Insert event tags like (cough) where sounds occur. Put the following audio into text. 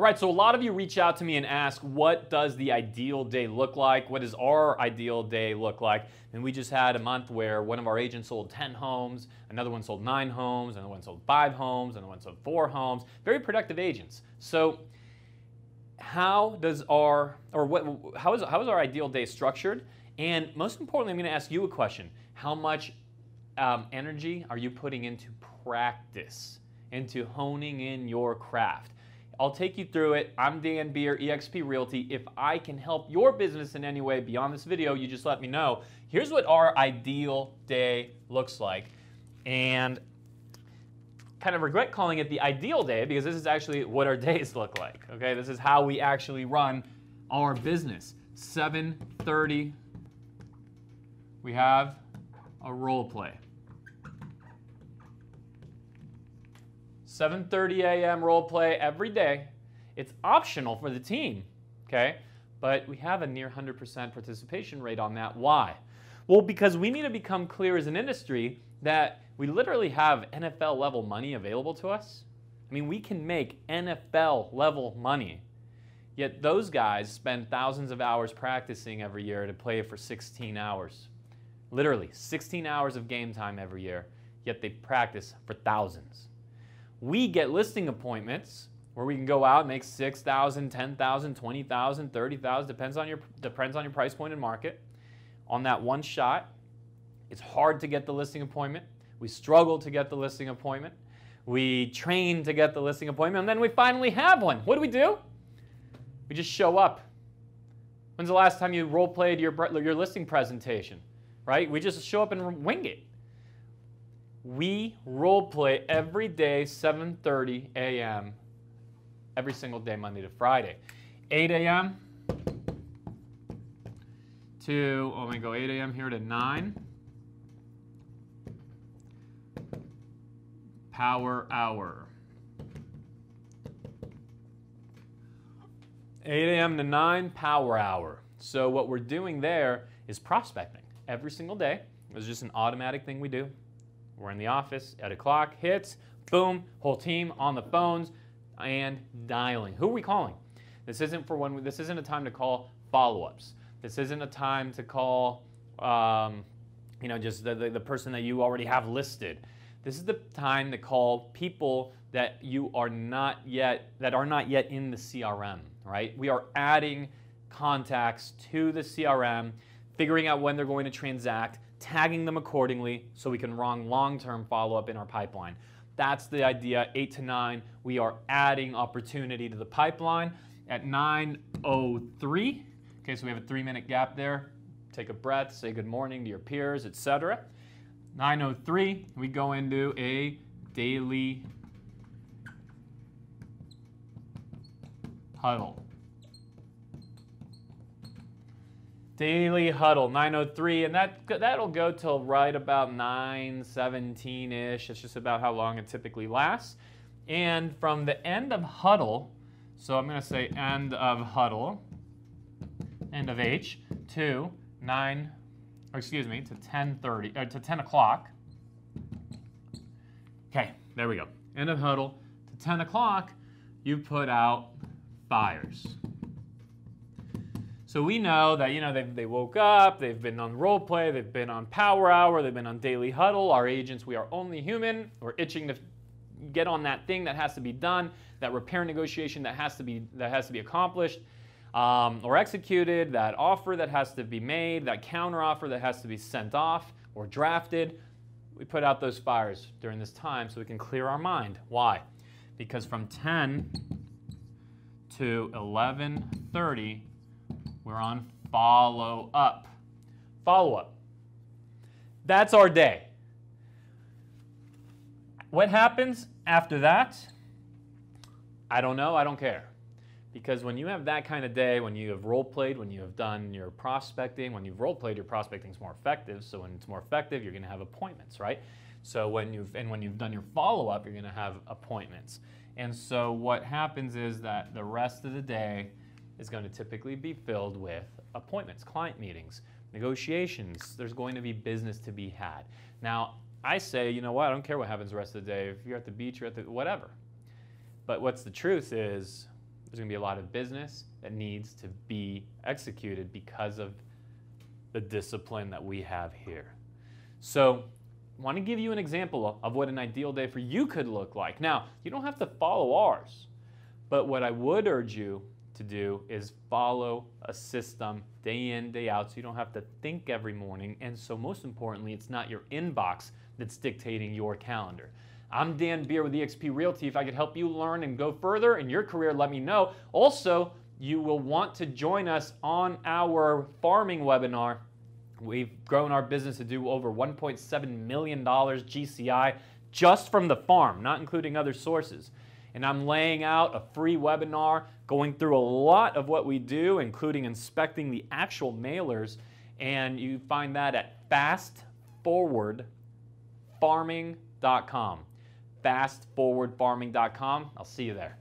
All right, so a lot of you reach out to me and ask, what does the ideal day look like? What does our ideal day look like? And we just had a month where one of our agents sold 10 homes, another one sold nine homes, another one sold five homes, another one sold four homes. Very productive agents. So how does our, or what, how is, how is our ideal day structured? And most importantly, I'm gonna ask you a question. How much um, energy are you putting into practice, into honing in your craft? I'll take you through it. I'm Dan Beer, eXp Realty. If I can help your business in any way beyond this video, you just let me know. Here's what our ideal day looks like. And kind of regret calling it the ideal day because this is actually what our (laughs) days look like. Okay, this is how we actually run our business. 7:30 we have a role play. 7:30 a.m. role play every day. It's optional for the team, okay? But we have a near 100% participation rate on that. Why? Well, because we need to become clear as an industry that we literally have NFL level money available to us. I mean, we can make NFL level money. Yet those guys spend thousands of hours practicing every year to play for 16 hours. Literally, 16 hours of game time every year, yet they practice for thousands. We get listing appointments where we can go out and make 6,000, 10,000, 20,000, 30,000, depends on your depends on your price point and market. On that one shot, it's hard to get the listing appointment. We struggle to get the listing appointment. We train to get the listing appointment, and then we finally have one. What do we do? We just show up. When's the last time you role played your, your listing presentation? Right? We just show up and wing it. We role play every day, 7:30 a.m. every single day, Monday to Friday. 8 a.m. to, oh, me go 8 a.m. here to 9. Power hour. 8 a.m. to 9, power hour. So what we're doing there is prospecting every single day. It's just an automatic thing we do. We're in the office, at a clock, hits, boom, whole team on the phones and dialing. Who are we calling? This isn't for one, this isn't a time to call follow-ups. This isn't a time to call, um, you know, just the, the, the person that you already have listed. This is the time to call people that you are not yet that are not yet in the CRM. Right? We are adding contacts to the CRM, figuring out when they're going to transact, tagging them accordingly so we can run long-term follow-up in our pipeline. That's the idea, 8 to 9. We are adding opportunity to the pipeline. At 9.03, okay, so we have a three-minute gap there. Take a breath, say good morning to your peers, etc. 9.03, we go into a daily huddle. Daily huddle, 903, and that, that'll go till right about 917-ish. It's just about how long it typically lasts. And from the end of huddle, so I'm gonna say end of huddle, end of H, to 9, or excuse me, to 10.30, uh, to 10 o'clock. Okay, there we go. End of huddle to 10 o'clock, you put out fires. So we know that, you know, they, they woke up, they've been on role play, they've been on power hour, they've been on daily huddle. Our agents, we are only human. We're itching to get on that thing that has to be done, that repair negotiation that has to be, that has to be accomplished um, or executed, that offer that has to be made, that counter offer that has to be sent off or drafted. We put out those fires during this time so we can clear our mind. Why? Because from 10 to 11:30 we're on follow up. Follow up. That's our day. What happens after that? I don't know. I don't care. Because when you have that kind of day, when you have role played, when you have done your prospecting, when you've role played, your prospecting is more effective. So when it's more effective, you're going to have appointments, right? So when you've and when you've done your follow up, you're going to have appointments. And so what happens is that the rest of the day is going to typically be filled with appointments, client meetings, negotiations. There's going to be business to be had. Now, I say, you know what, I don't care what happens the rest of the day. If you're at the beach, you're at the whatever. But what's the truth is there's going to be a lot of business that needs to be executed because of the discipline that we have here. So, I want to give you an example of what an ideal day for you could look like. Now, you don't have to follow ours, but what I would urge you to do is follow a system day in, day out, so you don't have to think every morning. And so, most importantly, it's not your inbox that's dictating your calendar. I'm Dan Beer with eXp Realty. If I could help you learn and go further in your career, let me know. Also, you will want to join us on our farming webinar. We've grown our business to do over $1.7 million GCI just from the farm, not including other sources. And I'm laying out a free webinar going through a lot of what we do, including inspecting the actual mailers. And you find that at fastforwardfarming.com fastforwardfarming.com. I'll see you there.